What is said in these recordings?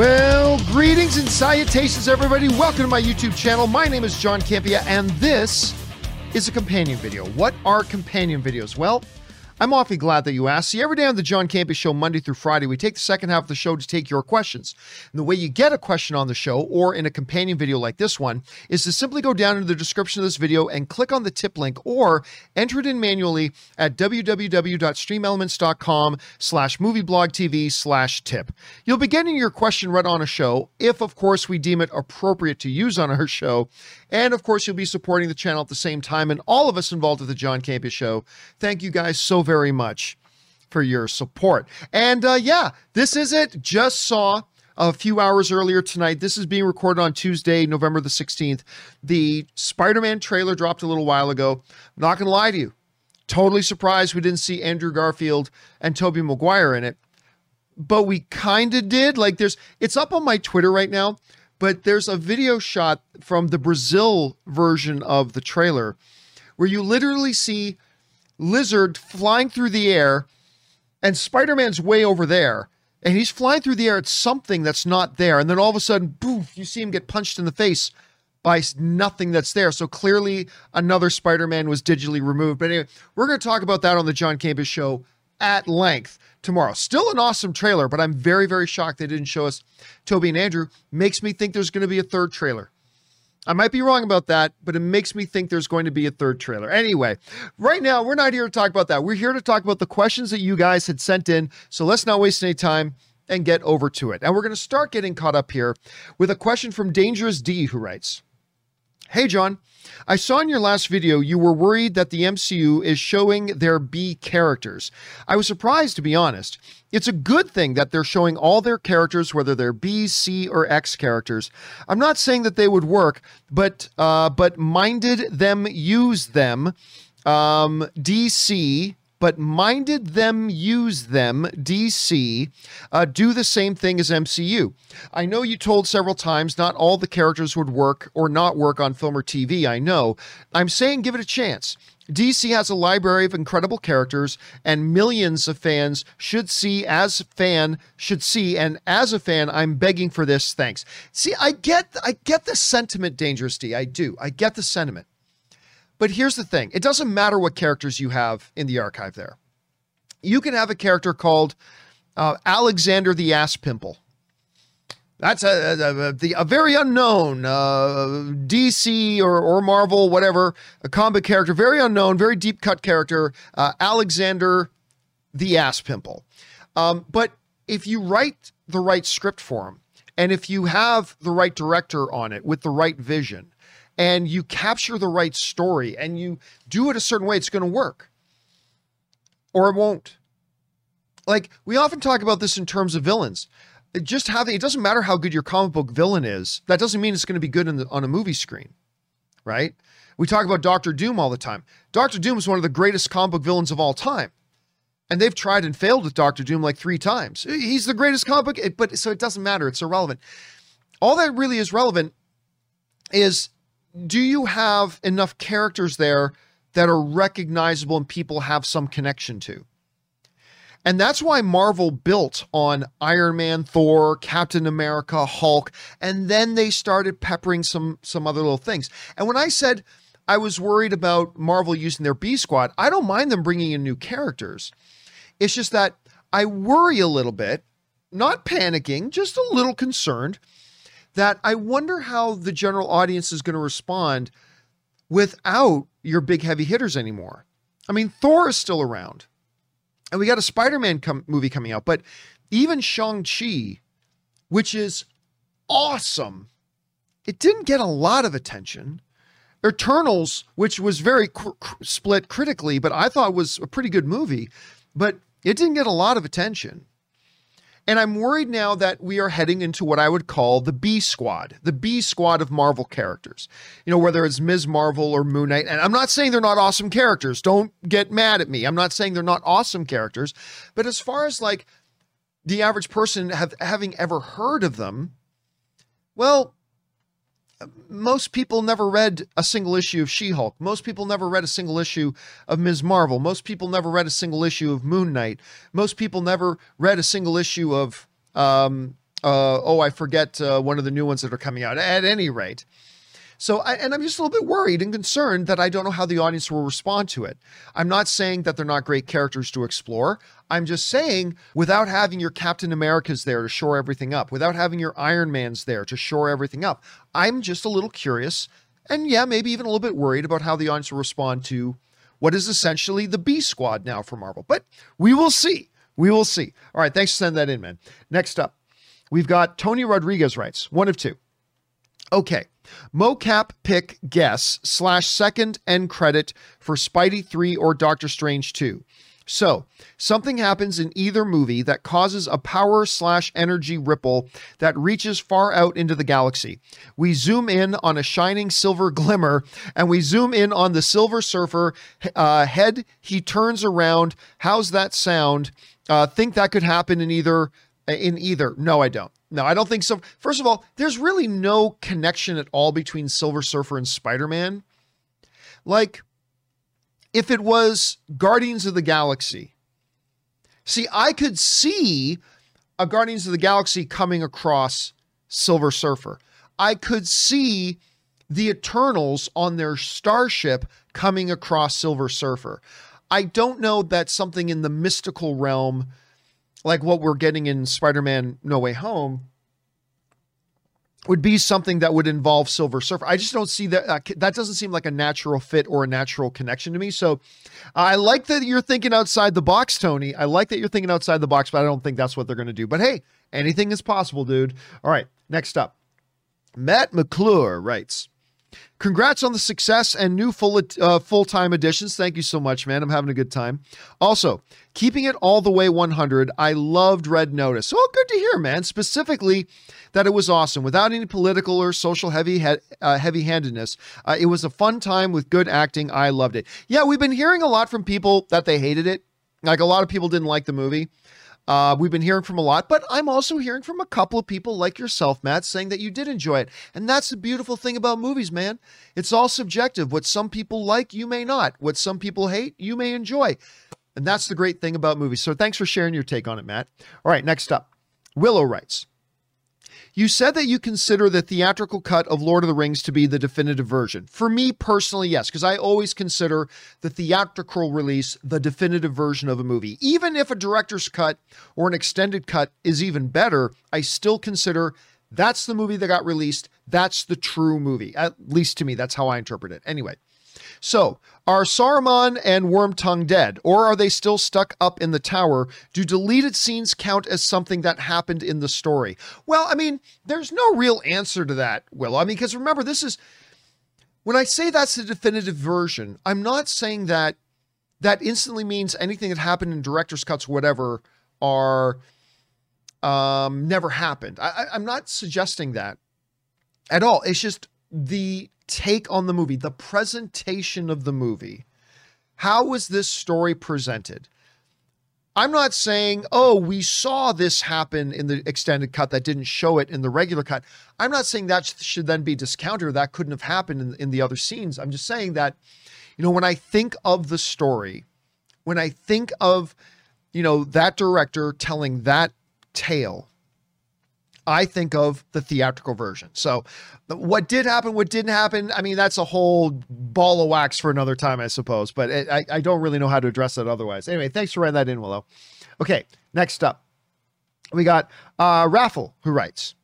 Well, greetings and salutations, everybody. Welcome to my YouTube channel. My name is John Campea, and this is a companion video. What are companion videos? Well, I'm awfully glad that you asked. See, every day on the John Campea Show, Monday through Friday, we take the second half of the show to take your questions. And the way you get a question on the show or in a companion video like this one is to simply go down into the description of this video and click on the tip link or enter it in manually at www.streamelements.com slash movieblogtv slash tip. You'll be getting your question read on a show if, of course, we deem it appropriate to use on our show. And, of course, you'll be supporting the channel at the same time. And all of us involved with the John Campea Show, thank you guys so very much for your support. And uh, yeah, this is it. Just saw a few hours earlier tonight. This is being recorded on Tuesday, November the 16th. The Spider Man trailer dropped a little while ago. I'm not going to lie to you. Totally surprised we didn't see Andrew Garfield and Tobey Maguire in it. But we kind of did. Like, there's, it's up on my Twitter right now, but there's a video shot from the Brazil version of the trailer where you literally see lizard flying through the air, and Spider Man's way over there. And he's flying through the air at something that's not there. And then all of a sudden, boof, you see him get punched in the face by nothing that's there. So clearly, another Spider Man was digitally removed. But anyway, we're going to talk about that on the John Campea show at length tomorrow. Still an awesome trailer, but I'm very, very shocked they didn't show us Tobey and Andrew. Makes me think there's going to be a third trailer. I might be wrong about that, but it makes me think there's going to be a third trailer. Anyway, right now, we're not here to talk about that. We're here to talk about the questions that you guys had sent in. So let's not waste any time and get over to it. And we're going to start getting caught up here with a question from Dangerous D, who writes Hey, John. I saw in your last video you were worried that the MCU is showing their B characters. I was surprised, to be honest. It's a good thing that they're showing all their characters, whether they're B, C, or X characters. I'm not saying that they would work, but uh, but minded them use them. Um, DC but minded them use them, DC, uh, do the same thing as MCU. I know you told several times not all the characters would work or not work on film or TV. I know. I'm saying give it a chance. DC has a library of incredible characters and millions of fans should see as fan should see and as a fan I'm begging for this thanks. See I get I get the sentiment dangerous D I do. I get the sentiment. But here's the thing it doesn't matter what characters you have in the archive there. You can have a character called uh, Alexander the Ass Pimple. That's a, a, a, a very unknown uh, DC or, or Marvel, whatever, a comic character, very unknown, very deep cut character, uh, Alexander the Ass Pimple. Um, but if you write the right script for him, and if you have the right director on it with the right vision, and you capture the right story and you do it a certain way, it's going to work or it won't. Like we often talk about this in terms of villains. It just having it doesn't matter how good your comic book villain is. That doesn't mean it's going to be good the, on a movie screen, right? We talk about Doctor Doom all the time. Doctor Doom is one of the greatest comic book villains of all time. And they've tried and failed with Doctor Doom like three times. He's the greatest comic book, but so it doesn't matter. It's irrelevant. All that really is relevant is do you have enough characters there that are recognizable and people have some connection to? And that's why Marvel built on Iron Man, Thor, Captain America, Hulk, and then they started peppering some some other little things. And when I said I was worried about Marvel using their B squad, I don't mind them bringing in new characters. It's just that I worry a little bit, not panicking, just a little concerned that I wonder how the general audience is going to respond without your big heavy hitters anymore. I mean, Thor is still around, and we got a Spider Man com- movie coming out, but even Shang-Chi, which is awesome, it didn't get a lot of attention. Eternals, which was very cr- cr- split critically, but I thought was a pretty good movie, but it didn't get a lot of attention. And I'm worried now that we are heading into what I would call the B squad, the B squad of Marvel characters. You know, whether it's Ms. Marvel or Moon Knight. And I'm not saying they're not awesome characters. Don't get mad at me. I'm not saying they're not awesome characters. But as far as like the average person have having ever heard of them, well, most people never read a single issue of She Hulk. Most people never read a single issue of Ms. Marvel. Most people never read a single issue of Moon Knight. Most people never read a single issue of um, uh, oh, I forget uh, one of the new ones that are coming out. At any rate, so, I, and I'm just a little bit worried and concerned that I don't know how the audience will respond to it. I'm not saying that they're not great characters to explore. I'm just saying, without having your Captain Americas there to shore everything up, without having your Iron Man's there to shore everything up, I'm just a little curious and yeah, maybe even a little bit worried about how the audience will respond to what is essentially the B squad now for Marvel. But we will see. We will see. All right, thanks for sending that in, man. Next up, we've got Tony Rodriguez writes, one of two. Okay, mocap pick guess slash second end credit for Spidey 3 or Doctor Strange 2. So, something happens in either movie that causes a power slash energy ripple that reaches far out into the galaxy. We zoom in on a shining silver glimmer and we zoom in on the Silver Surfer uh, head. He turns around. How's that sound? Uh, think that could happen in either. In either. No, I don't. No, I don't think so. First of all, there's really no connection at all between Silver Surfer and Spider Man. Like, if it was Guardians of the Galaxy, see, I could see a Guardians of the Galaxy coming across Silver Surfer. I could see the Eternals on their starship coming across Silver Surfer. I don't know that something in the mystical realm like what we're getting in Spider-Man No Way Home would be something that would involve Silver Surfer. I just don't see that. Uh, that doesn't seem like a natural fit or a natural connection to me. So I like that you're thinking outside the box, Tony. I like that you're thinking outside the box, but I don't think that's what they're going to do. But hey, anything is possible, dude. All right, next up. Matt McClure writes, Congrats on the success and new full uh, full time additions. Thank you so much, man. I'm having a good time. Also, keeping it all the way 100. I loved Red Notice. Oh, good to hear, man. Specifically, that it was awesome without any political or social heavy uh, heavy handedness. Uh, it was a fun time with good acting. I loved it. Yeah, we've been hearing a lot from people that they hated it. Like a lot of people didn't like the movie. Uh, we've been hearing from a lot, but I'm also hearing from a couple of people like yourself, Matt, saying that you did enjoy it. And that's the beautiful thing about movies, man. It's all subjective. What some people like, you may not. What some people hate, you may enjoy. And that's the great thing about movies. So thanks for sharing your take on it, Matt. All right, next up. Willow writes you said that you consider the theatrical cut of Lord of the Rings to be the definitive version. For me personally, yes, because I always consider the theatrical release the definitive version of a movie. Even if a director's cut or an extended cut is even better, I still consider that's the movie that got released. That's the true movie. At least to me, that's how I interpret it. Anyway, so, are Saruman and Wormtongue dead, or are they still stuck up in the tower? Do deleted scenes count as something that happened in the story? Well, I mean, there's no real answer to that, Will. I mean, because remember, this is when I say that's the definitive version, I'm not saying that that instantly means anything that happened in director's cuts, whatever, are um, never happened. I, I'm not suggesting that at all. It's just the take on the movie, the presentation of the movie. How was this story presented? I'm not saying, oh, we saw this happen in the extended cut that didn't show it in the regular cut. I'm not saying that should then be discounted. or That couldn't have happened in, in the other scenes. I'm just saying that, you know, when I think of the story, when I think of, you know, that director telling that tale, I think of the theatrical version. So, what did happen, what didn't happen, I mean, that's a whole ball of wax for another time, I suppose. But it, I, I don't really know how to address that otherwise. Anyway, thanks for writing that in, Willow. Okay, next up, we got uh, Raffle, who writes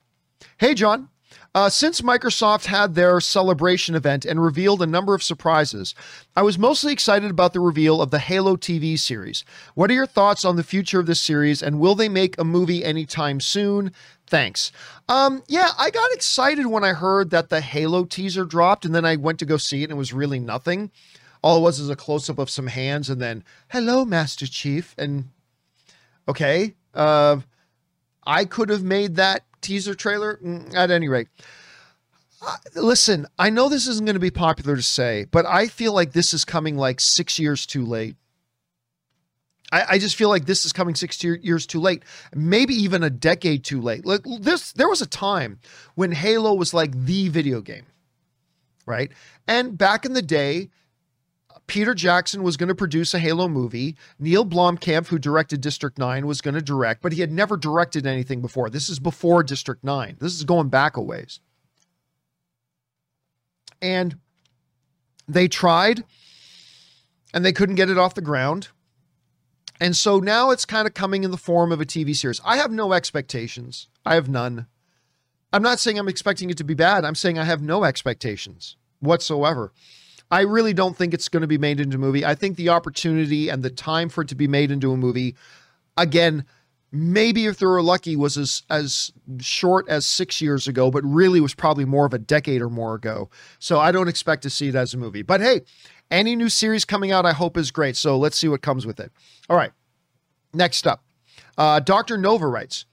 Hey, John. Uh, since Microsoft had their celebration event and revealed a number of surprises, I was mostly excited about the reveal of the Halo TV series. What are your thoughts on the future of this series, and will they make a movie anytime soon? Thanks. Um, yeah, I got excited when I heard that the Halo teaser dropped, and then I went to go see it, and it was really nothing. All it was is a close up of some hands, and then "Hello, Master Chief." And okay, uh, I could have made that teaser trailer mm, at any rate. Uh, listen, I know this isn't going to be popular to say, but I feel like this is coming like six years too late. I, I, just feel like this is coming six years too late, maybe even a decade too late. Like this, there was a time when Halo was like the video game, right? And back in the day, Peter Jackson was going to produce a Halo movie. Neil Blomkamp, who directed District 9, was going to direct, but he had never directed anything before. This is before District 9. This is going back a ways. And they tried and they couldn't get it off the ground. And so now it's kind of coming in the form of a TV series. I have no expectations. I have none. I'm not saying I'm expecting it to be bad. I'm saying I have no expectations whatsoever. I really don't think it's going to be made into a movie. I think the opportunity and the time for it to be made into a movie, again, maybe if they were lucky, was as as short as six years ago, but really was probably more of a decade or more ago. So I don't expect to see it as a movie. But hey, any new series coming out, I hope is great. So let's see what comes with it. All right. Next up, uh, Dr. Nova writes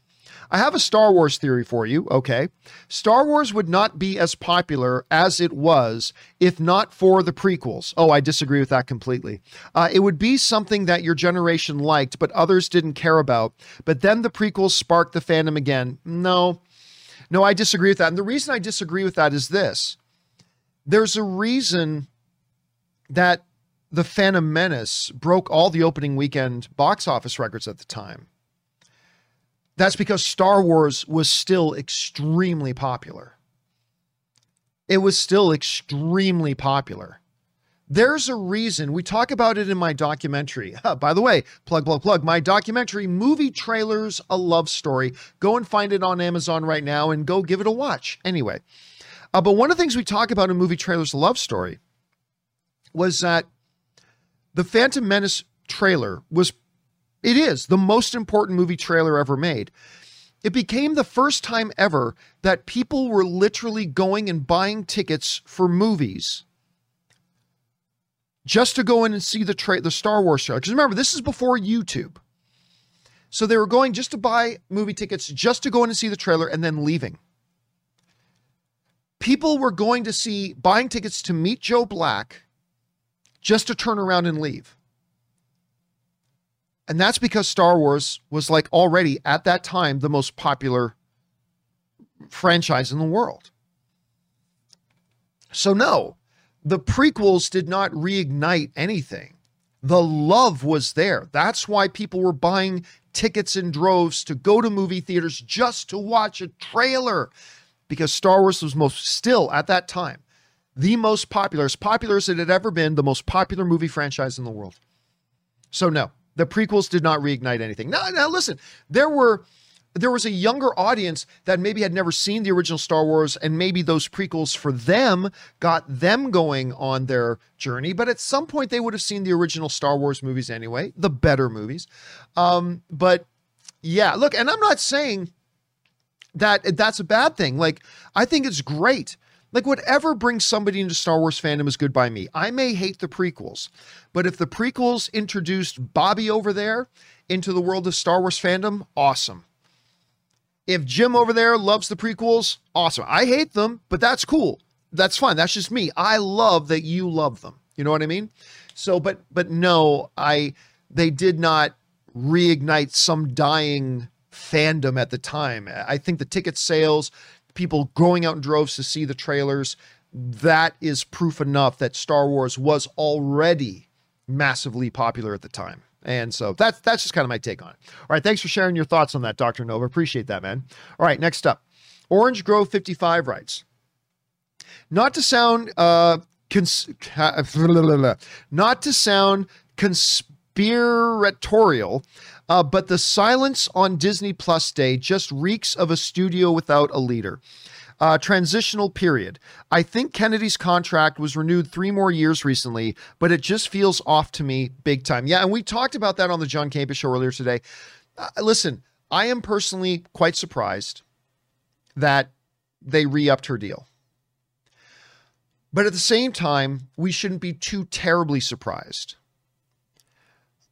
I have a Star Wars theory for you. Okay. Star Wars would not be as popular as it was if not for the prequels. Oh, I disagree with that completely. Uh, it would be something that your generation liked, but others didn't care about. But then the prequels sparked the fandom again. No, no, I disagree with that. And the reason I disagree with that is this there's a reason that the Phantom Menace broke all the opening weekend box office records at the time. That's because Star Wars was still extremely popular. It was still extremely popular. There's a reason we talk about it in my documentary. by the way, plug, plug, plug. My documentary, Movie Trailers, A Love Story. Go and find it on Amazon right now and go give it a watch. Anyway, uh, but one of the things we talk about in Movie Trailers, A Love Story was that the Phantom Menace trailer was it is the most important movie trailer ever made. It became the first time ever that people were literally going and buying tickets for movies just to go in and see the tra- the Star Wars trailer. Because remember, this is before YouTube. So they were going just to buy movie tickets, just to go in and see the trailer, and then leaving. People were going to see, buying tickets to meet Joe Black just to turn around and leave. And that's because Star Wars was like already at that time the most popular franchise in the world. So, no, the prequels did not reignite anything. The love was there. That's why people were buying tickets in droves to go to movie theaters just to watch a trailer because Star Wars was most still at that time the most popular, as popular as it had ever been, the most popular movie franchise in the world. So, no, the prequels did not reignite anything. Now, now listen, there were there was a younger audience that maybe had never seen the original Star Wars, and maybe those prequels for them got them going on their journey. But at some point, they would have seen the original Star Wars movies anyway, the better movies. Um, but yeah, look, and I'm not saying that that's a bad thing. Like, I think it's great like, whatever brings somebody into Star Wars fandom is good by me. I may hate the prequels, but if the prequels introduced Bobby over there into the world of Star Wars fandom, awesome. If Jim over there loves the prequels, awesome. I hate them, but that's cool. That's fine. That's just me. I love that you love them. You know what I mean? So, but but no, I they did not reignite some dying fandom at the time. I think the ticket sales people going out in droves to see the trailers. That is proof enough that Star Wars was already massively popular at the time. And so that's that's just kind of my take on it. All right, thanks for sharing your thoughts on that, Dr. Nova. Appreciate that, man. All right, next up. Orange Grove 55 writes, not to sound uh cons- not to sound conspiratorial, uh, but the silence on Disney Plus Day just reeks of a studio without a leader. Uh, transitional period. I think Kennedy's contract was renewed three more years recently, but it just feels off to me big time. Yeah, and we talked about that on the John Campea show earlier today. Uh, listen, I am personally quite surprised that they re upped her deal. But at the same time, we shouldn't be too terribly surprised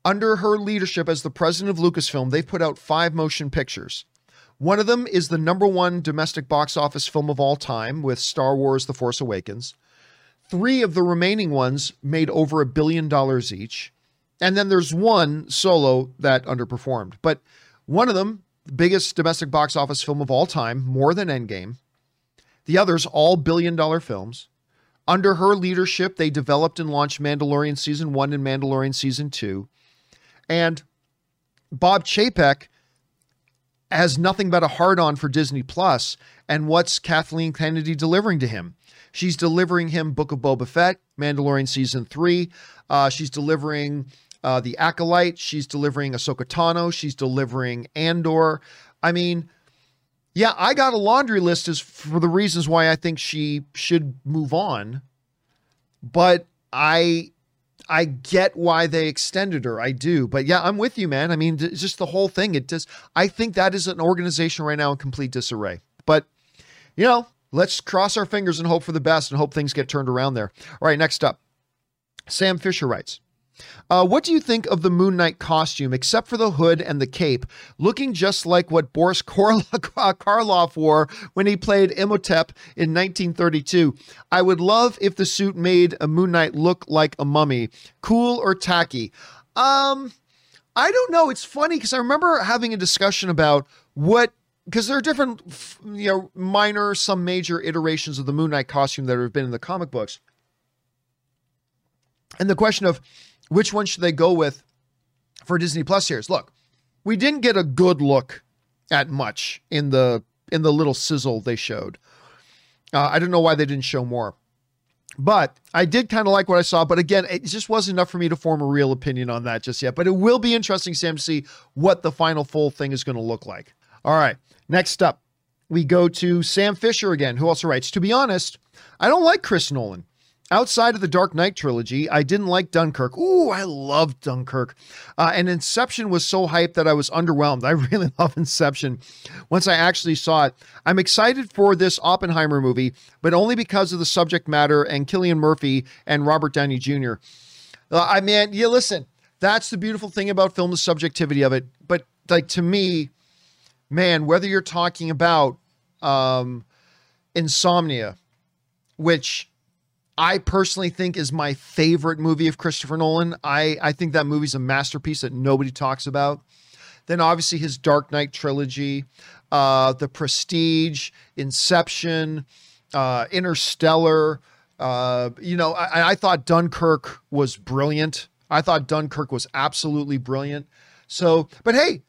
under her leadership as the president of Lucasfilm, they've put out five motion pictures. One of them is the number one domestic box office film of all time with Star Wars The Force Awakens. Three of the remaining ones made over a billion dollars each. And then there's one solo that underperformed. But one of them, the biggest domestic box office film of all time, more than Endgame. The others, all billion dollar films. Under her leadership, they developed and launched Mandalorian season one and Mandalorian season two. And Bob Chapek has nothing but a hard on for Disney Plus. And what's Kathleen Kennedy delivering to him? She's delivering him Book of Boba Fett, Mandalorian season three. Uh, she's delivering uh, the Acolyte. She's delivering Ahsoka Tano. She's delivering Andor. I mean, yeah, I got a laundry list as for the reasons why I think she should move on, but I I get why they extended her. I do. But yeah, I'm with you, man. I mean, just the whole thing. It just, I think that is an organization right now in complete disarray. But, you know, let's cross our fingers and hope for the best and hope things get turned around there. All right, next up. Sam Fisher writes uh, what do you think of the Moon Knight costume, except for the hood and the cape, looking just like what Boris Karloff wore when he played Imhotep in 1932? I would love if the suit made a Moon Knight look like a mummy. Cool or tacky? Um, I don't know. It's funny because I remember having a discussion about what because there are different, you know, minor, some major iterations of the Moon Knight costume that have been in the comic books. And the question of which one should they go with for Disney Plus series? Look, we didn't get a good look at much in the in the little sizzle they showed. Uh, I don't know why they didn't show more, but I did kind of like what I saw. But again, it just wasn't enough for me to form a real opinion on that just yet. But it will be interesting, Sam, to see what the final full thing is going to look like. All right, next up, we go to Sam Fisher again, who also writes. To be honest, I don't like Chris Nolan. Outside of the Dark Knight trilogy, I didn't like Dunkirk. Ooh, I loved Dunkirk. Uh, and Inception was so hyped that I was underwhelmed. I really love Inception once I actually saw it. I'm excited for this Oppenheimer movie, but only because of the subject matter and Cillian Murphy and Robert Downey Jr. Uh, I mean, yeah, listen, that's the beautiful thing about film, the subjectivity of it. But like to me, man, whether you're talking about um, Insomnia, which I personally think is my favorite movie of Christopher Nolan. I, I think that movie's a masterpiece that nobody talks about. Then obviously his Dark Knight trilogy, uh, The Prestige, Inception, uh, Interstellar. Uh, you know, I, I thought Dunkirk was brilliant. I thought Dunkirk was absolutely brilliant. So, but hey,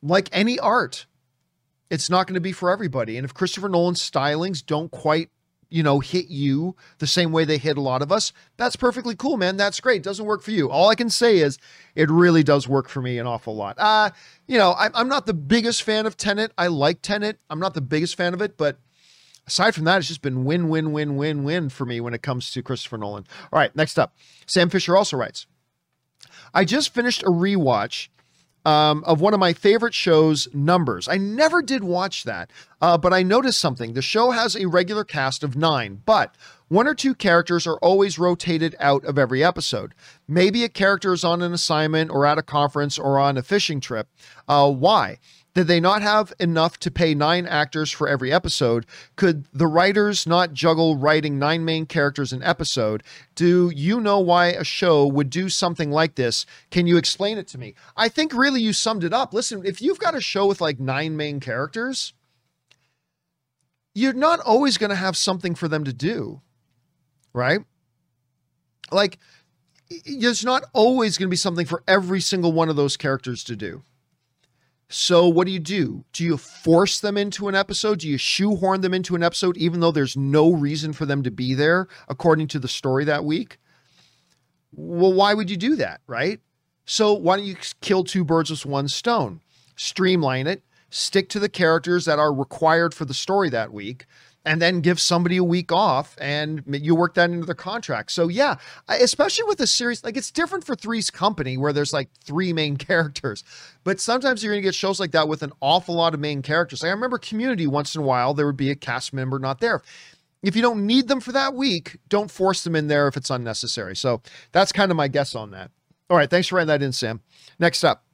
like any art, it's not going to be for everybody. And if Christopher Nolan's stylings don't quite you know, hit you the same way they hit a lot of us, that's perfectly cool, man. That's great. Doesn't work for you. All I can say is it really does work for me an awful lot. Uh, you know, I, I'm not the biggest fan of Tenet. I like Tenet. I'm not the biggest fan of it, but aside from that, it's just been win, win, win, win, win for me when it comes to Christopher Nolan. All right, next up. Sam Fisher also writes I just finished a rewatch um, of one of my favorite shows, Numbers. I never did watch that, uh, but I noticed something. The show has a regular cast of nine, but one or two characters are always rotated out of every episode. Maybe a character is on an assignment or at a conference or on a fishing trip. Uh, why? Did they not have enough to pay nine actors for every episode? Could the writers not juggle writing nine main characters an episode? Do you know why a show would do something like this? Can you explain it to me? I think really you summed it up. Listen, if you've got a show with like nine main characters, you're not always going to have something for them to do, right? Like, there's not always going to be something for every single one of those characters to do. So, what do you do? Do you force them into an episode? Do you shoehorn them into an episode even though there's no reason for them to be there according to the story that week? Well, why would you do that, right? So, why don't you kill two birds with one stone? Streamline it, stick to the characters that are required for the story that week, and then give somebody a week off and you work that into the contract. So yeah, especially with a series like it's different for Three's Company where there's like three main characters, but sometimes you're going to get shows like that with an awful lot of main characters. Like I remember Community once in a while there would be a cast member not there. If you don't need them for that week, don't force them in there if it's unnecessary. So that's kind of my guess on that. All right, thanks for writing that in, Sam. Next up.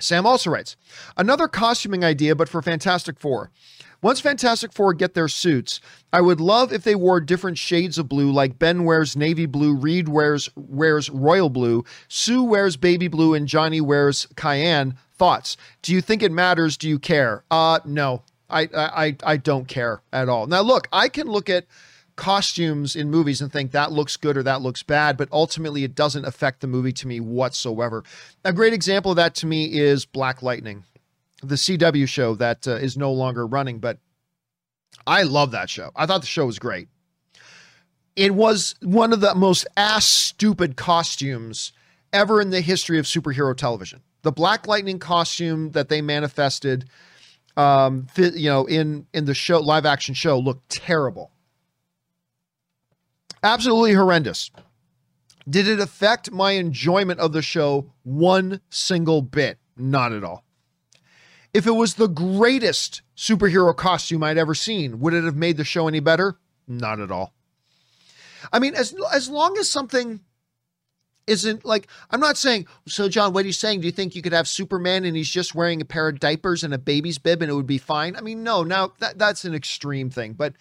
Sam also writes, another costuming idea, but for Fantastic Four. Once Fantastic Four get their suits, I would love if they wore different shades of blue, like Ben wears navy blue, Reed wears wears royal blue, Sue wears baby blue, and Johnny wears cayenne. Thoughts? Do you think it matters? Do you care? Uh, no, I I I don't care at all. Now look, I can look at costumes in movies and think that looks good or that looks bad, but ultimately it doesn't affect the movie to me whatsoever. A great example of that to me is Black Lightning, the CW show that uh, is no longer running, but I love that show. I thought the show was great. It was one of the most ass stupid costumes ever in the history of superhero television. The Black Lightning costume that they manifested um you know in in the show live action show looked terrible absolutely horrendous. Did it affect my enjoyment of the show one single bit? Not at all. If it was the greatest superhero costume I'd ever seen, would it have made the show any better? Not at all. I mean, as as long as something isn't like I'm not saying so John, what are you saying? Do you think you could have Superman and he's just wearing a pair of diapers and a baby's bib and it would be fine? I mean, no, now that that's an extreme thing, but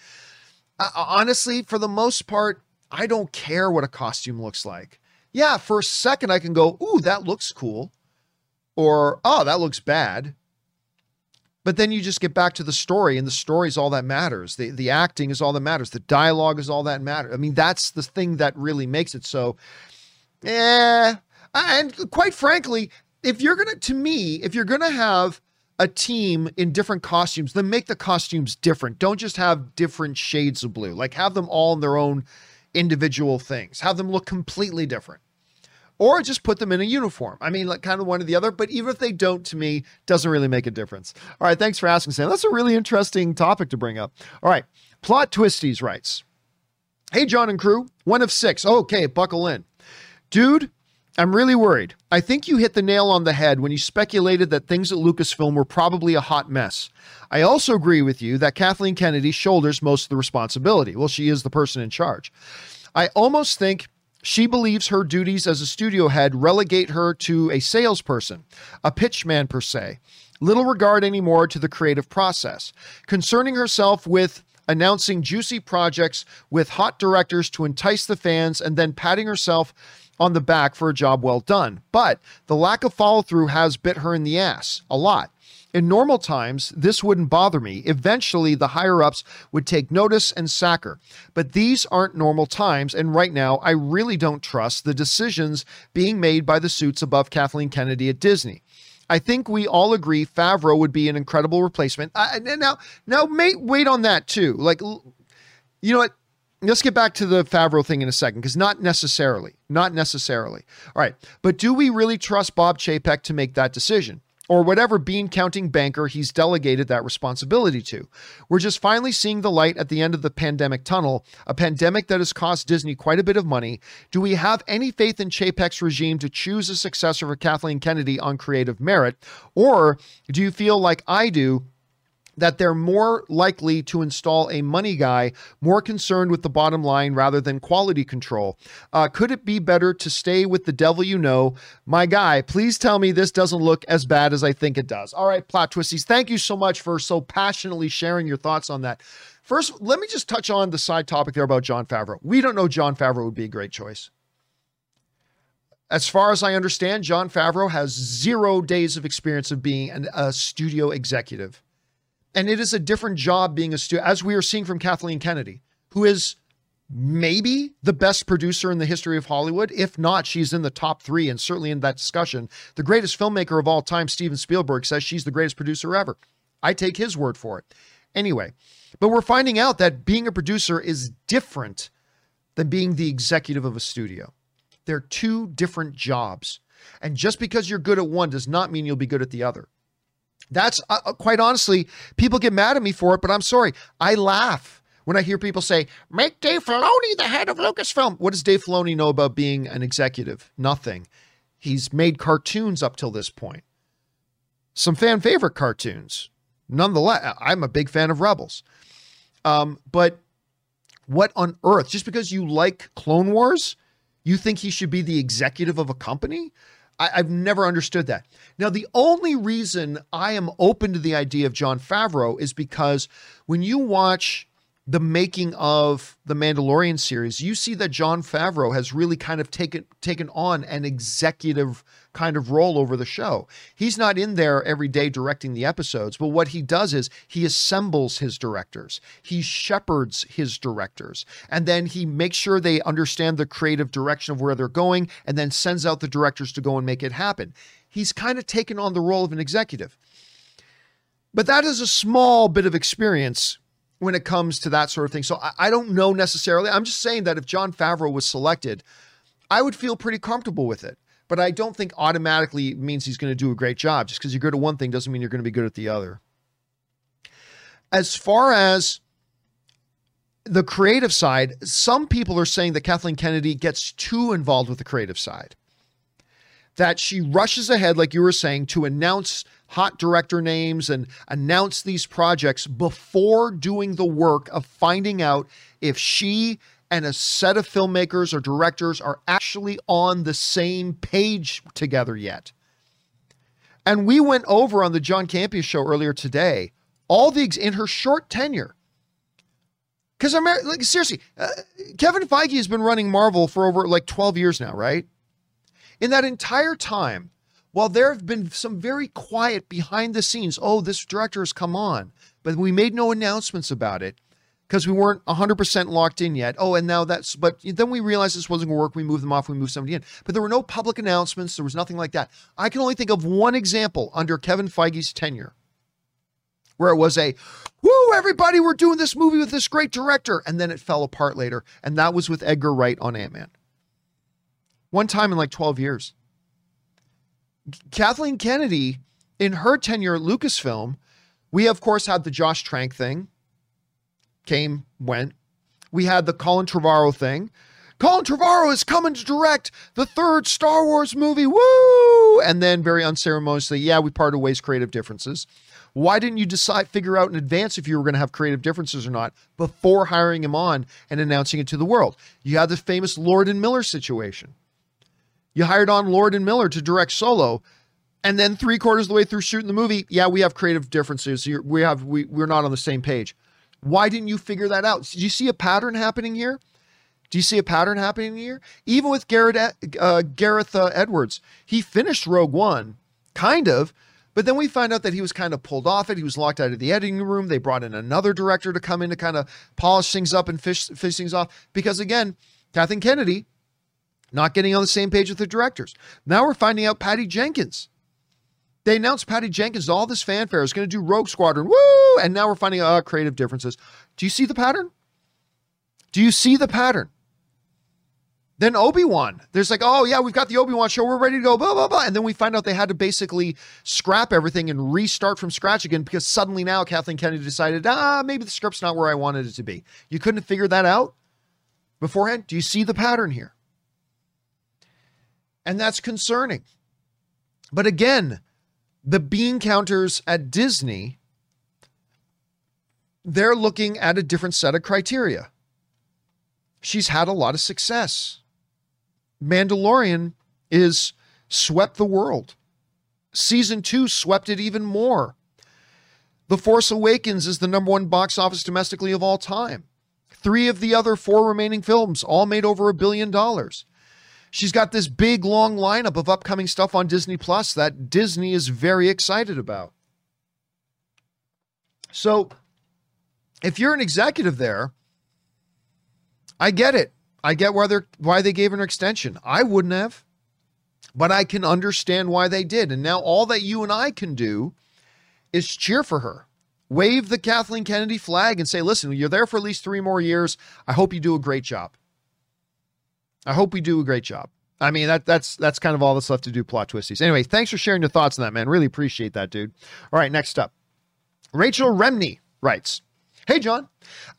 uh, honestly, for the most part, I don't care what a costume looks like. Yeah, for a second I can go, ooh, that looks cool. Or, oh, that looks bad. But then you just get back to the story, and the story is all that matters. The the acting is all that matters. The dialogue is all that matters. I mean, that's the thing that really makes it so. Yeah. And quite frankly, if you're gonna to me, if you're gonna have a team in different costumes, then make the costumes different. Don't just have different shades of blue. Like have them all in their own individual things, have them look completely different. Or just put them in a uniform. I mean, like kind of one or the other, but even if they don't, to me, doesn't really make a difference. All right, thanks for asking, Sam. That's a really interesting topic to bring up. All right, Plot Twisties writes Hey, John and crew, one of six. Okay, buckle in. Dude, I'm really worried. I think you hit the nail on the head when you speculated that things at Lucasfilm were probably a hot mess. I also agree with you that Kathleen Kennedy shoulders most of the responsibility. Well, she is the person in charge. I almost think she believes her duties as a studio head relegate her to a salesperson, a pitchman per se. Little regard anymore to the creative process. Concerning herself with announcing juicy projects with hot directors to entice the fans and then patting herself on the back for a job well done. But the lack of follow through has bit her in the ass a lot. In normal times, this wouldn't bother me. Eventually, the higher ups would take notice and sack her. But these aren't normal times, and right now, I really don't trust the decisions being made by the suits above Kathleen Kennedy at Disney. I think we all agree Favreau would be an incredible replacement. Uh, now, now, mate, wait on that too. Like, you know what? let's get back to the Favreau thing in a second, because not necessarily, not necessarily. All right, but do we really trust Bob Chapek to make that decision? Or whatever bean counting banker he's delegated that responsibility to. We're just finally seeing the light at the end of the pandemic tunnel, a pandemic that has cost Disney quite a bit of money. Do we have any faith in Chapek's regime to choose a successor for Kathleen Kennedy on creative merit? Or do you feel like I do that they're more likely to install a money guy more concerned with the bottom line rather than quality control. Uh, could it be better to stay with the devil you know? My guy, please tell me this doesn't look as bad as I think it does. All right, plot twisties, thank you so much for so passionately sharing your thoughts on that. First, let me just touch on the side topic there about Jon Favreau. We don't know Jon Favreau would be a great choice. As far as I understand, Jon Favreau has zero days of experience of being an, a studio executive. And it is a different job being a student, as we are seeing from Kathleen Kennedy, who is maybe the best producer in the history of Hollywood. If not, she's in the top three and certainly in that discussion. The greatest filmmaker of all time, Steven Spielberg, says she's the greatest producer ever. I take his word for it. Anyway, but we're finding out that being a producer is different than being the executive of a studio. They're two different jobs. And just because you're good at one does not mean you'll be good at the other. That's uh, uh, quite honestly, people get mad at me for it, but I'm sorry. I laugh when I hear people say, make Dave Filoni the head of Lucasfilm. What does Dave Filoni know about being an executive? Nothing. He's made cartoons up till this point. Some fan favorite cartoons. Nonetheless, I'm a big fan of Rebels. Um, but what on earth? Just because you like Clone Wars, you think he should be the executive of a company? I, have never understood that. Now, the only reason I am open to the idea of Jon Favreau is because when you watch the making of the Mandalorian series, you see that Jon Favreau has really kind of taken taken on an executive kind of role over the show. He's not in there every day directing the episodes, but what he does is he assembles his directors. He shepherds his directors, and then he makes sure they understand the creative direction of where they're going and then sends out the directors to go and make it happen. He's kind of taken on the role of an executive. But that is a small bit of experience when it comes to that sort of thing. So I, I, don't know necessarily. I'm just saying that if Jon Favreau was selected, I would feel pretty comfortable with it. But I don't think automatically means he's going to do a great job. Just because you're good at one thing doesn't mean you're going to be good at the other. As far as the creative side, some people are saying that Kathleen Kennedy gets too involved with the creative side. That she rushes ahead, like you were saying, to announce hot director names and announce these projects before doing the work of finding out if she and a set of filmmakers or directors are actually on the same page together yet. And we went over on the John Campea show earlier today all the in her short tenure. Because I'm like seriously, uh, Kevin Feige has been running Marvel for over like 12 years now, right? In that entire time, while there have been some very quiet behind the scenes, oh, this director has come on, but we made no announcements about it because we weren't 100% locked in yet. Oh, and now that's, but then we realized this wasn't going to work. We moved them off, we moved somebody in. But there were no public announcements, there was nothing like that. I can only think of one example under Kevin Feige's tenure where it was a, whoo, everybody, we're doing this movie with this great director. And then it fell apart later. And that was with Edgar Wright on Ant Man. One time in like 12 years. Kathleen Kennedy, in her tenure at Lucasfilm, we of course had the Josh Trank thing, came, went. We had the Colin Trevorrow thing. Colin Trevorrow is coming to direct the third Star Wars movie. Woo! And then very unceremoniously, yeah, we parted ways, creative differences. Why didn't you decide, figure out in advance if you were going to have creative differences or not before hiring him on and announcing it to the world? You had the famous Lord and Miller situation. You hired on Lord and Miller to direct Solo, and then three quarters of the way through shooting the movie, yeah, we have creative differences. we have we we're not on the same page. Why didn't you figure that out? Do you see a pattern happening here? Do you see a pattern happening here? Even with Garrett uh, Gareth uh, Edwards, he finished Rogue One, kind of, but then we find out that he was kind of pulled off it. He was locked out of the editing room. They brought in another director to come in to kind of polish things up and fish, fish things off. Because again, Kathleen Kennedy not getting on the same page with the directors. Now we're finding out Patty Jenkins. They announced Patty Jenkins, all this fanfare is going to do Rogue Squadron. Woo! And now we're finding uh, creative differences. Do you see the pattern? Do you see the pattern? Then Obi Wan, there's like, oh yeah, we've got the Obi Wan show, we're ready to go, blah blah blah, and then we find out they had to basically scrap everything and restart from scratch again because suddenly now Kathleen Kennedy decided, ah, maybe the script's not where I wanted it to be. You couldn't figure that out beforehand. Do you see the pattern here? And that's concerning. But again, the bean counters at Disney, they're looking at a different set of criteria. She's had a lot of success. Mandalorian is swept the world. Season two swept it even more. The Force Awakens is the number one box office domestically of all time. Three of the other four remaining films all made over a billion dollars. She's got this big long lineup of upcoming stuff on Disney Plus that Disney is very excited about. So, if you're an executive there, I get it. I get why they're why they gave her an extension. I wouldn't have, but I can understand why they did. And now all that you and I can do is cheer for her. Wave the Kathleen Kennedy flag and say, "Listen, you're there for at least 3 more years. I hope you do a great job." I hope we do a great job. I mean, that that's that's kind of all that's left to do plot twisties. Anyway, thanks for sharing your thoughts on that, man. Really appreciate that, dude. All right, next up. Rachel Remney writes, Hey John,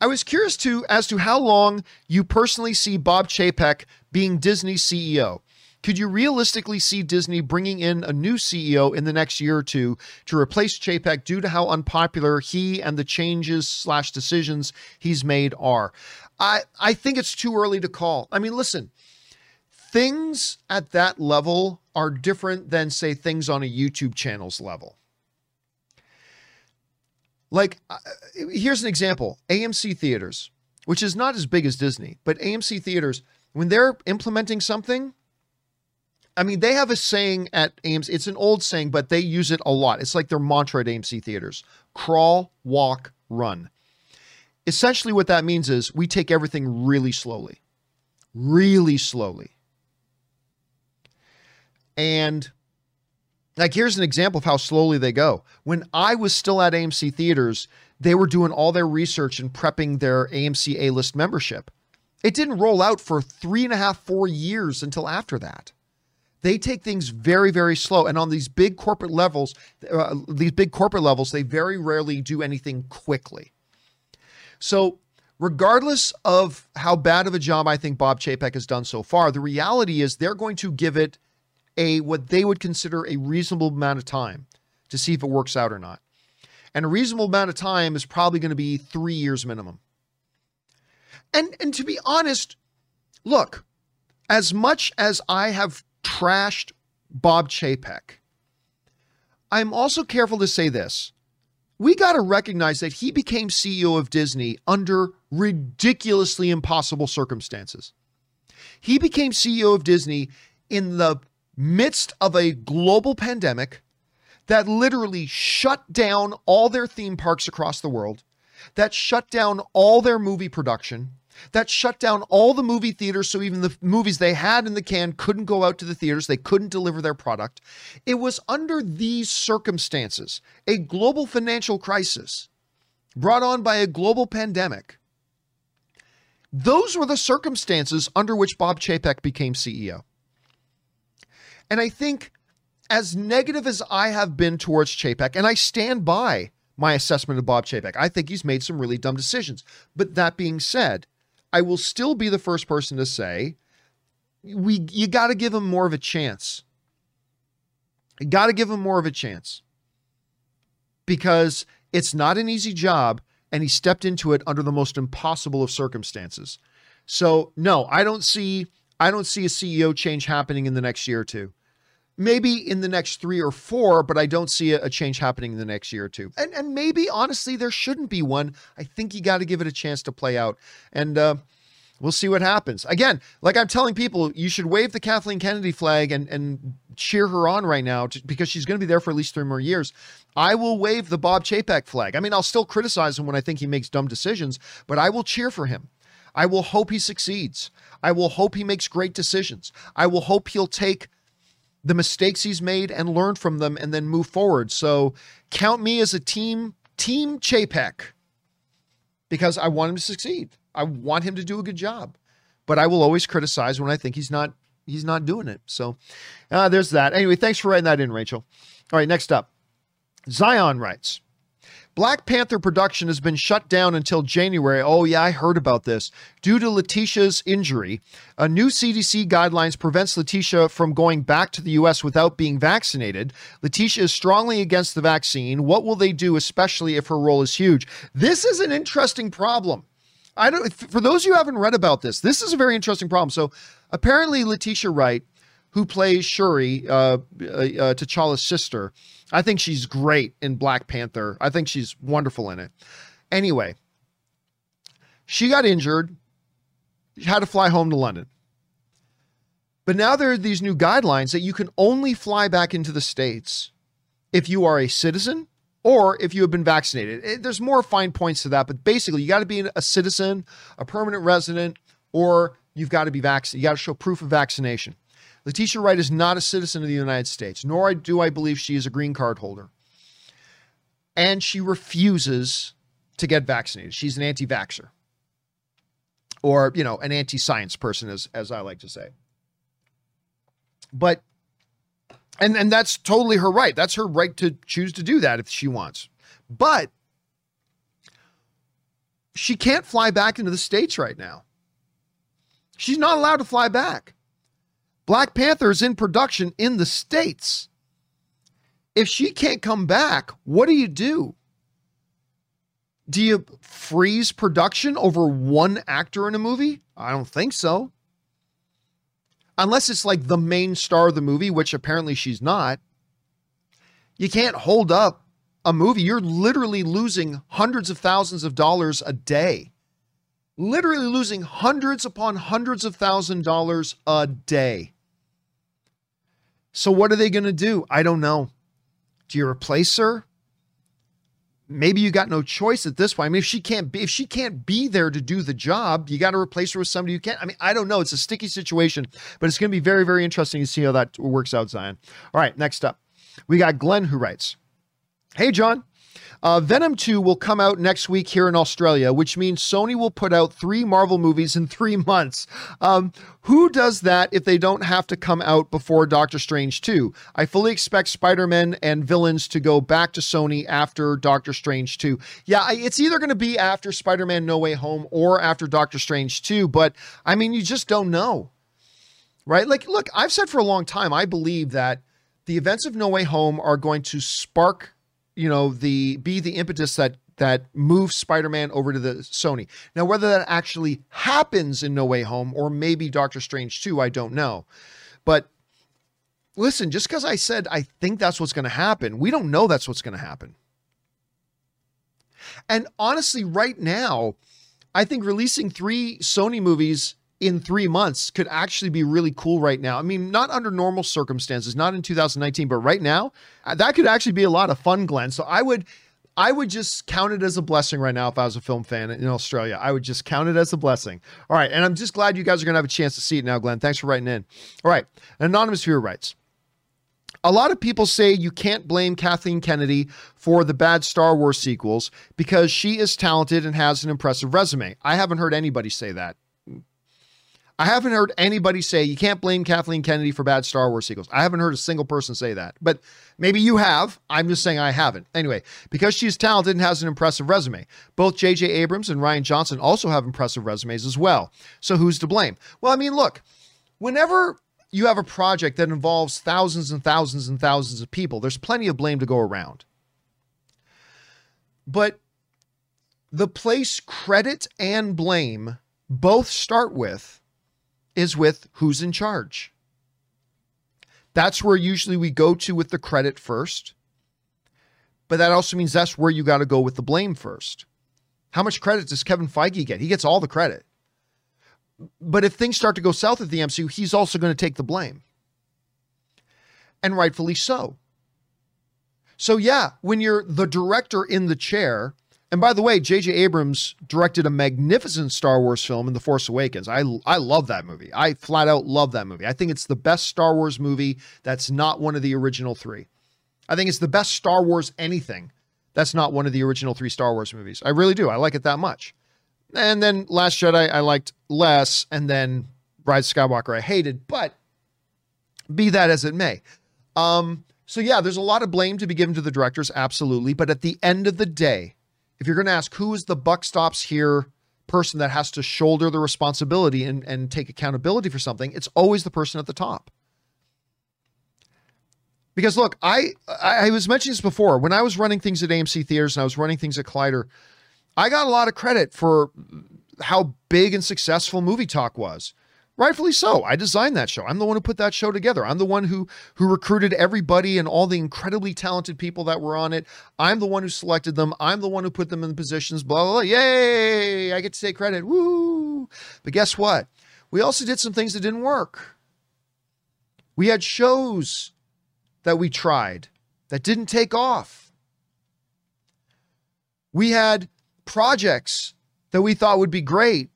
I was curious to as to how long you personally see Bob Chapek being Disney's CEO. Could you realistically see Disney bringing in a new CEO in the next year or two to replace Chapek due to how unpopular he and the changes slash decisions he's made are? I I think it's too early to call. I mean, listen, things at that level are different than say things on a YouTube channel's level. Like, uh, here's an example AMC theaters, which is not as big as Disney, but AMC theaters, when they're implementing something, I mean, they have a saying at AMC. It's an old saying, but they use it a lot. It's like their mantra at AMC theaters crawl, walk, run. Essentially, what that means is we take everything really slowly, really slowly. And like, here's an example of how slowly they go. When I was still at AMC theaters, they were doing all their research and prepping their AMC A list membership. It didn't roll out for three and a half, four years until after that they take things very very slow and on these big corporate levels uh, these big corporate levels they very rarely do anything quickly so regardless of how bad of a job i think bob chapek has done so far the reality is they're going to give it a what they would consider a reasonable amount of time to see if it works out or not and a reasonable amount of time is probably going to be three years minimum and and to be honest look as much as i have trashed Bob Chapek, I'm also careful to say this. We got to recognize that he became CEO of Disney under ridiculously impossible circumstances. He became CEO of Disney in the midst of a global pandemic that literally shut down all their theme parks across the world, that shut down all their movie production, that shut down all the movie theaters. So even the movies they had in the can couldn't go out to the theaters. They couldn't deliver their product. It was under these circumstances, a global financial crisis brought on by a global pandemic. Those were the circumstances under which Bob Chapek became CEO. And I think, as negative as I have been towards Chapek, and I stand by my assessment of Bob Chapek, I think he's made some really dumb decisions. But that being said, I will still be the first person to say we you got to give him more of a chance. You got to give him more of a chance. Because it's not an easy job and he stepped into it under the most impossible of circumstances. So, no, I don't see I don't see a CEO change happening in the next year or two maybe in the next three or four, but I don't see a, change happening in the next year or two. And and maybe honestly there shouldn't be one. I think you got to give it a chance to play out. And uh, we'll see what happens. Again, like I'm telling people, you should wave the Kathleen Kennedy flag and and cheer her on right now to, because she's going to be there for at least three more years. I will wave the Bob Chapek flag. I mean, I'll still criticize him when I think he makes dumb decisions, but I will cheer for him. I will hope he succeeds. I will hope he makes great decisions. I will hope he'll take the mistakes he's made and learn from them and then move forward. So count me as a team, team Chapek, because I want him to succeed. I want him to do a good job, but I will always criticize when I think he's not he's not doing it. So uh, there's that. Anyway, thanks for writing that in, Rachel. All right, next up, Zion writes. Black Panther production has been shut down until January. Oh, yeah, I heard about this. Due to Letitia's injury, a new CDC guidelines prevents Letitia from going back to the U.S. without being vaccinated. Letitia is strongly against the vaccine. What will they do, especially if her role is huge? This is an interesting problem. I don't. For those who haven't read about this, this is a very interesting problem. So, apparently, Letitia Wright, who plays Shuri, uh, uh, uh T'Challa's sister, I think she's great in Black Panther. I think she's wonderful in it. Anyway, she got injured, had to fly home to London. But now there are these new guidelines that you can only fly back into the States if you are a citizen or if you have been vaccinated. It, there's more fine points to that, but basically, you got to be a citizen, a permanent resident, or you've got to be vaccinated. You got to show proof of vaccination. Letitia Wright is not a citizen of the United States, nor do I believe she is a green card holder. And she refuses to get vaccinated. She's an anti vaxxer, or, you know, an anti science person, as, as I like to say. But, and, and that's totally her right. That's her right to choose to do that if she wants. But she can't fly back into the States right now. She's not allowed to fly back. Black Panther is in production in the States. If she can't come back, what do you do? Do you freeze production over one actor in a movie? I don't think so. Unless it's like the main star of the movie, which apparently she's not. You can't hold up a movie, you're literally losing hundreds of thousands of dollars a day. Literally losing hundreds upon hundreds of thousand dollars a day. So what are they going to do? I don't know. Do you replace her? Maybe you got no choice at this point. I mean, if she can't be if she can't be there to do the job, you got to replace her with somebody who can't. I mean, I don't know. It's a sticky situation, but it's going to be very, very interesting to see how that works out, Zion. All right, next up, we got Glenn who writes, "Hey, John." Uh, Venom 2 will come out next week here in Australia, which means Sony will put out three Marvel movies in three months. Um, who does that if they don't have to come out before Doctor Strange 2? I fully expect Spider Man and villains to go back to Sony after Doctor Strange 2. Yeah, it's either going to be after Spider Man No Way Home or after Doctor Strange 2, but I mean, you just don't know. Right? Like, look, I've said for a long time, I believe that the events of No Way Home are going to spark you know the be the impetus that that moves Spider-Man over to the Sony. Now whether that actually happens in No Way Home or maybe Doctor Strange 2, I don't know. But listen, just cuz I said I think that's what's going to happen, we don't know that's what's going to happen. And honestly right now, I think releasing 3 Sony movies in three months could actually be really cool right now. I mean, not under normal circumstances, not in 2019, but right now, uh, that could actually be a lot of fun, Glenn. So I would. I would just count it as a blessing right now if I was a film fan in Australia. I would just count it as a blessing. All right. And I'm just glad you guys are going to have a chance to see it now, Glenn. Thanks for writing in. All right. An anonymous viewer writes A lot of people say you can't blame Kathleen Kennedy for the bad Star Wars sequels because she is talented and has an impressive resume. I haven't heard anybody say that. I haven't heard anybody say you can't blame Kathleen Kennedy for bad Star Wars sequels. I haven't heard a single person say that, but maybe you have. I'm just saying I haven't. Anyway, because she's talented and has an impressive resume. Both J.J. Abrams and Rian Johnson also have impressive resumes as well. So who's to blame? Well, I mean, look, whenever you have a project that involves thousands and thousands and thousands of people, there's plenty of blame to go around. But the place credit and blame both start with is with who's in charge. That's where usually we go to with the credit first. But that also means that's where you got to go with the blame first. How much credit does Kevin Feige get? He gets all the credit. But if things start to go south at the MCU, he's also going to take the blame. And rightfully so. So, yeah, when you're the director in the chair, and by the way, J.J. Abrams directed a magnificent Star Wars film in The Force Awakens. I I love that movie. I flat out love that movie. I think it's the best Star Wars movie that's not one of the original three. I think it's the best Star Wars anything that's not one of the original three Star Wars movies. I really do. I like it that much. And then Last Jedi I liked less, and then Rise Skywalker I hated. But be that as it may. Um, so yeah, there's a lot of blame to be given to the directors, absolutely. But at the end of the day, if you're going to ask who is the buck stops here person that has to shoulder the responsibility and, and take accountability for something, it's always the person at the top. Because look, I I was mentioning this before. When I was running things at AMC theaters and I was running things at Collider, I got a lot of credit for how big and successful Movie Talk was rightfully so. I designed that show. I'm the one who put that show together. I'm the one who who recruited everybody and all the incredibly talented people that were on it. I'm the one who selected them. I'm the one who put them in the positions blah blah blah. Yay! I get to take credit. Woo! But guess what? We also did some things that didn't work. We had shows that we tried that didn't take off. We had projects that we thought would be great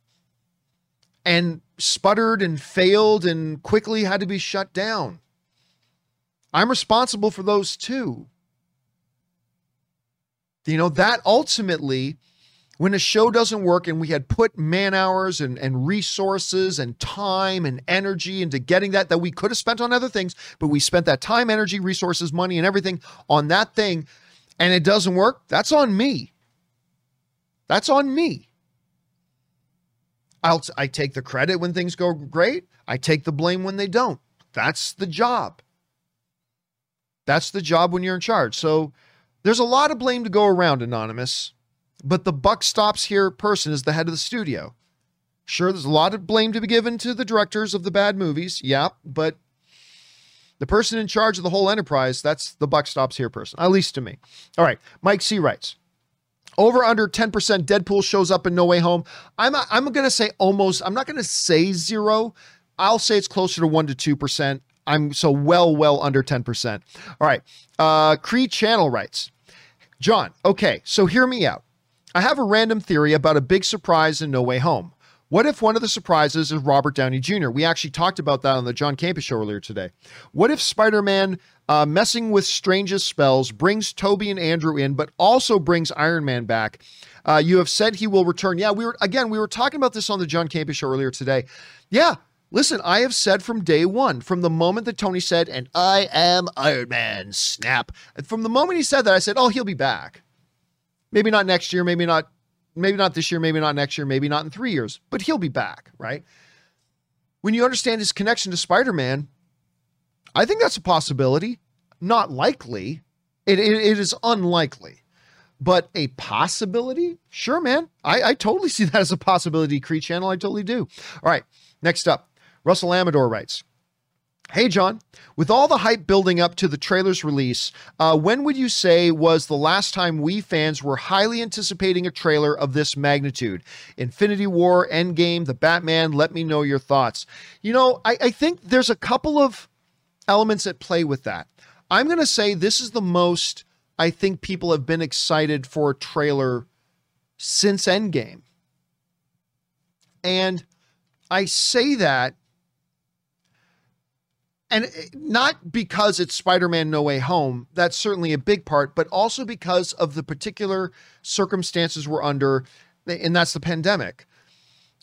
and sputtered and failed and quickly had to be shut down. I'm responsible for those too. You know, that ultimately, when a show doesn't work and we had put man hours and, and resources and time and energy into getting that, that we could have spent on other things, but we spent that time, energy, resources, money, and everything on that thing, and it doesn't work, that's on me. That's on me. I'll I take the credit when things go great. I take the blame when they don't. That's the job. That's the job when you're in charge. So there's a lot of blame to go around, Anonymous. But the buck stops here person is the head of the studio. Sure, there's a lot of blame to be given to the directors of the bad movies. Yeah, but The person in charge of the whole enterprise, that's the buck stops here person, at least to me. All right. Mike C writes, over under 10% Deadpool shows up in No Way Home. I'm I'm going to say almost I'm not going to say 0. I'll say it's closer to 1 to 2%. I'm so well well under 10%. All right. Uh Cree Channel writes, "John, okay, so hear me out. I have a random theory about a big surprise in No Way Home. What if one of the surprises is Robert Downey Jr.? We actually talked about that on the John Campea show earlier today. What if Spider Man uh, messing with Strange's spells brings Tobey and Andrew in, but also brings Iron Man back? Uh, you have said he will return. Yeah, we were, again, we were talking about this on the John Campea show earlier today. Yeah, Listen, I have said from day one, from the moment that Tony said, and I am Iron Man, snap. From the moment he said that, I said, oh, he'll be back. Maybe not next year, maybe not maybe not this year, maybe not next year, maybe not in three years, but he'll be back, right? When you understand his connection to Spider Man, I think that's a possibility. Not likely. It, it, it is unlikely, but a possibility? Sure, man. I, I totally see that as a possibility, Cree Channel. I totally do. All right, next up, Russell Amador writes Hey, John, with all the hype building up to the trailer's release, uh, when would you say was the last time we fans were highly anticipating a trailer of this magnitude? Infinity War, Endgame, The Batman, let me know your thoughts. You know, I, I think there's a couple of elements at play with that. I'm going to say this is the most I think people have been excited for a trailer since Endgame. And I say that and eh, not because it's Spider-Man No Way Home, that's certainly a big part, but also because of the particular circumstances we're under, and that's the pandemic.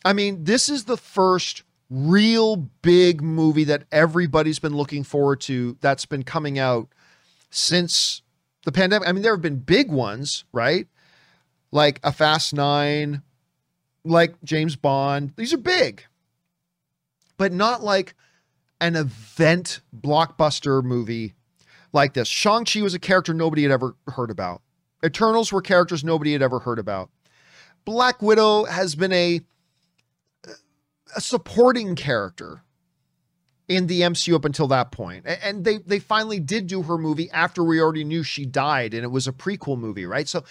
I mean, this is the first real big movie that everybody's been looking forward to that's been coming out since the pandemic. I mean, there have been big ones, right? Like a Fast Nine, like James Bond. These are big, but not like an event blockbuster movie like this. Shang-Chi was a character nobody had ever heard about. Eternals were characters nobody had ever heard about. Black Widow has been a a supporting character in the MCU up until that point. And they they finally did do her movie after we already knew she died and it was a prequel movie, right? So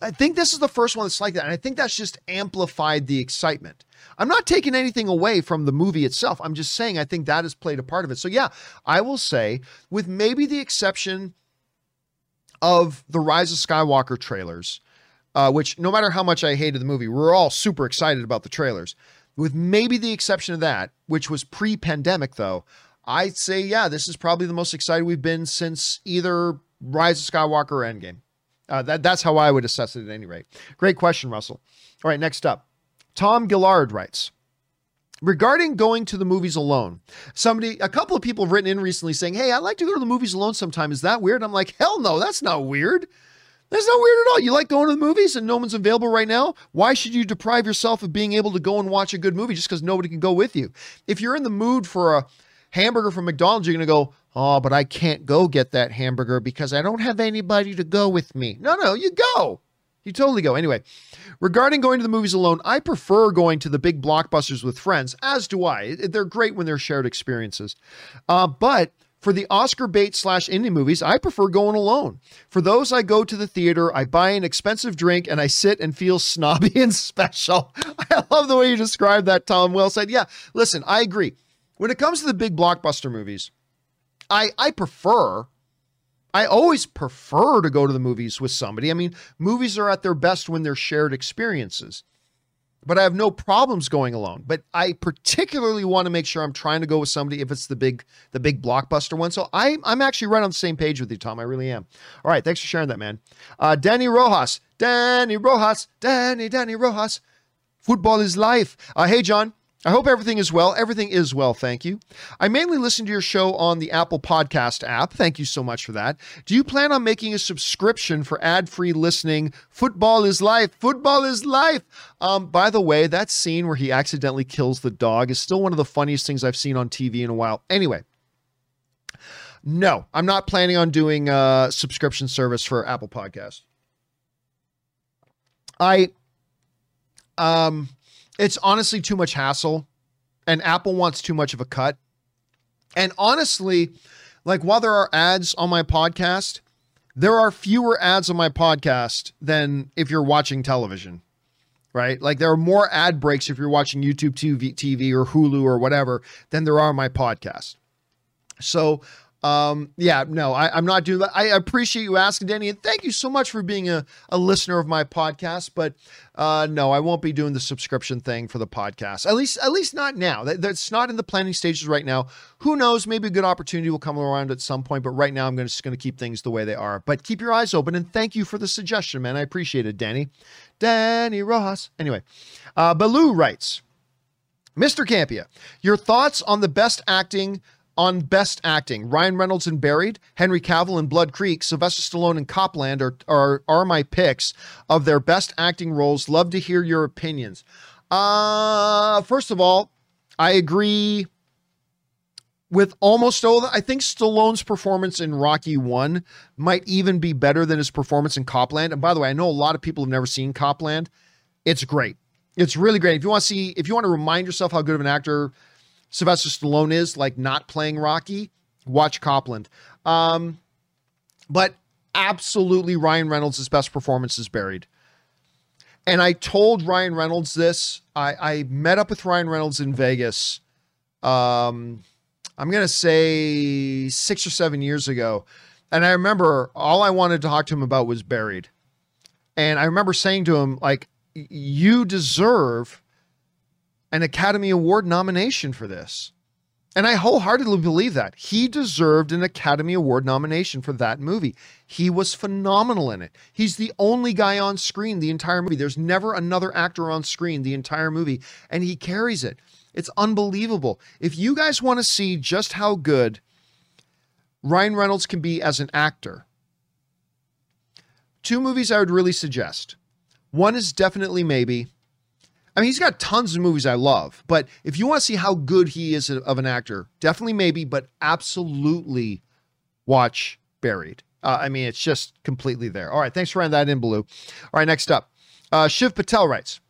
I think this is the first one that's like that. And I think that's just amplified the excitement. I'm not taking anything away from the movie itself. I'm just saying I think that has played a part of it. So, yeah, I will say, with maybe the exception of the Rise of Skywalker trailers, uh, which no matter how much I hated the movie, we're all super excited about the trailers. With maybe the exception of that, which was pre pandemic, though, I'd say, yeah, this is probably the most excited we've been since either Rise of Skywalker or Endgame. Uh, that, that's how I would assess it at any rate. Great question, Russell. All right, next up. Tom Gillard writes, regarding going to the movies alone somebody a couple of people have written in recently saying hey i like to go to the movies alone sometime is that weird i'm like hell no that's not weird that's not weird at all you like going to the movies and no one's available right now why should you deprive yourself of being able to go and watch a good movie just because nobody can go with you if you're in the mood for a hamburger from mcdonald's you're going to go oh but i can't go get that hamburger because i don't have anybody to go with me no no you go you totally go. Anyway, regarding going to the movies alone, I prefer going to the big blockbusters with friends, as do I. They're great when they're shared experiences. Uh, but for the Oscar bait slash indie movies, I prefer going alone. For those, I go to the theater, I buy an expensive drink, and I sit and feel snobby and special. I love the way you described that, Tom. Well said. Yeah, listen, I agree. When it comes to the big blockbuster movies, I, I prefer I always prefer to go to the movies with somebody. I mean, movies are at their best when they're shared experiences. But I have no problems going alone. But I particularly want to make sure I'm trying to go with somebody if it's the big the big blockbuster one. So I, I'm actually right on the same page with you, Tom. I really am. All right, thanks for sharing that, man. Uh, Danny Rojas, Danny Rojas, Danny, Danny Rojas. Football is life. Uh, hey, John. I hope everything is well. Everything is well, thank you. I mainly listen to your show on the Apple Podcast app. Thank you so much for that. Do you plan on making a subscription for ad free listening? Football is life. Football is life. Um, by the way, that scene where he accidentally kills the dog is still one of the funniest things I've seen on TV in a while. Anyway, no, I'm not planning on doing a subscription service for Apple Podcast. I, um, it's honestly too much hassle, and Apple wants too much of a cut. And honestly, like while there are ads on my podcast, there are fewer ads on my podcast than if you're watching television. Right? Like there are more ad breaks if you're watching YouTube TV, or Hulu or whatever than there are my podcast. So um, yeah, no, I, am not doing that. I appreciate you asking, Danny, and thank you so much for being a, a listener of my podcast. But uh, no, I won't be doing the subscription thing for the podcast. At least, at least not now. That, that's not in the planning stages right now. Who knows? Maybe a good opportunity will come around at some point. But right now, I'm gonna, just going to keep things the way they are. But keep your eyes open, and thank you for the suggestion, man. I appreciate it, Danny. Danny Rojas. Anyway, uh, Baloo writes. Mr. Campea, your thoughts on the best acting on Best Acting, Ryan Reynolds in Buried, Henry Cavill in Blood Creek, Sylvester Stallone in Copland are, are, are my picks of their best acting roles. Love to hear your opinions. Uh, first of all, I agree with almost all. I think Stallone's performance in Rocky One might even be better than his performance in Copland. And by the way, I know a lot of people have never seen Copland. It's great. It's really great. If you want to see, if you want to remind yourself how good of an actor Sylvester Stallone is, like not playing Rocky, watch Copland. Um, but absolutely, Ryan Reynolds' best performance is buried. And I told Ryan Reynolds this. I, I met up with Ryan Reynolds in Vegas. Um, I'm going to say six or seven years ago. And I remember all I wanted to talk to him about was buried. And I remember saying to him, like, you deserve an Academy Award nomination for this. And I wholeheartedly believe that. He deserved an Academy Award nomination for that movie. He was phenomenal in it. He's the only guy on screen the entire movie. There's never another actor on screen the entire movie, and he carries it. It's unbelievable. If you guys want to see just how good Ryan Reynolds can be as an actor, two movies I would really suggest. One is definitely maybe I mean, he's got tons of movies I love, but if you want to see how good he is of an actor, definitely maybe, but absolutely watch Buried. Uh, I mean, it's just completely there. All right, thanks for running that in, Baloo. All right, next up, uh, Shiv Patel writes.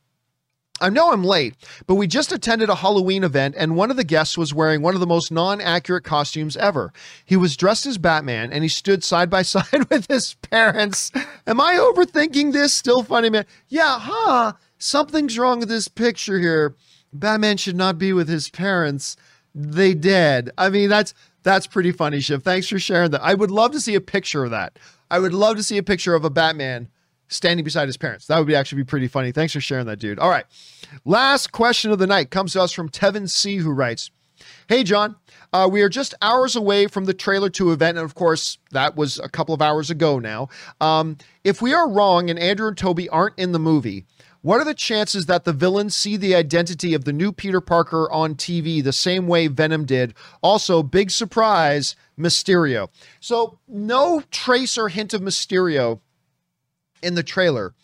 I know I'm late, but we just attended a Halloween event and one of the guests was wearing one of the most non accurate costumes ever. He was dressed as Batman and he stood side by side with his parents. Am I overthinking this? Still funny, man. Yeah, huh? Something's wrong with this picture here. Batman should not be with his parents. They dead. I mean, that's that's pretty funny, Shiv. Thanks for sharing that. I would love to see a picture of that. I would love to see a picture of a Batman standing beside his parents. That would be actually be pretty funny. Thanks for sharing that, dude. All right. Last question of the night comes to us from Tevin C, who writes, Hey, John, uh, we are just hours away from the trailer to event. And of course, that was a couple of hours ago now. Um, if we are wrong and Andrew and Tobey aren't in the movie, what are the chances that the villains see the identity of the new Peter Parker on TV the same way Venom did? Also, big surprise, Mysterio. So, no trace or hint of Mysterio in the trailer.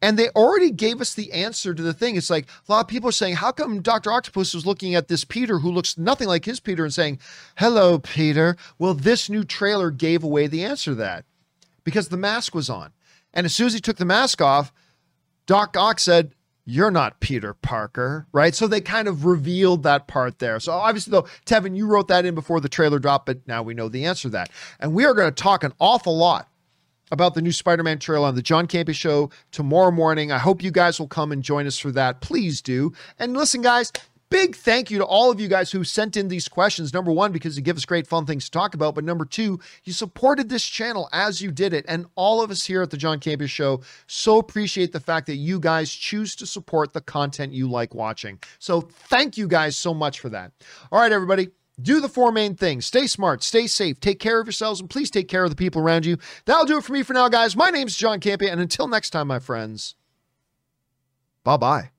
And they already gave us the answer to the thing. It's like a lot of people are saying, how come Dr. Octopus was looking at this Peter who looks nothing like his Peter and saying, hello, Peter? Well, this new trailer gave away the answer to that because the mask was on. And as soon as he took the mask off, Doc Ock said, You're not Peter Parker, right? So they kind of revealed that part there. So obviously, though, Tevin, you wrote that in before the trailer dropped, but now we know the answer to that. And we are going to talk an awful lot about the new Spider Man trailer on the John Campea Show tomorrow morning. I hope you guys will come and join us for that. Please do. And listen, guys, big thank you to all of you guys who sent in these questions. Number one, because you give us great fun things to talk about. But number two, you supported this channel as you did it. And all of us here at the John Campea Show so appreciate the fact that you guys choose to support the content you like watching. So thank you guys so much for that. All right, everybody. Do the four main things. Stay smart, stay safe, take care of yourselves, and please take care of the people around you. That'll do it for me for now, guys. My name's John Campea, and until next time, my friends, bye bye.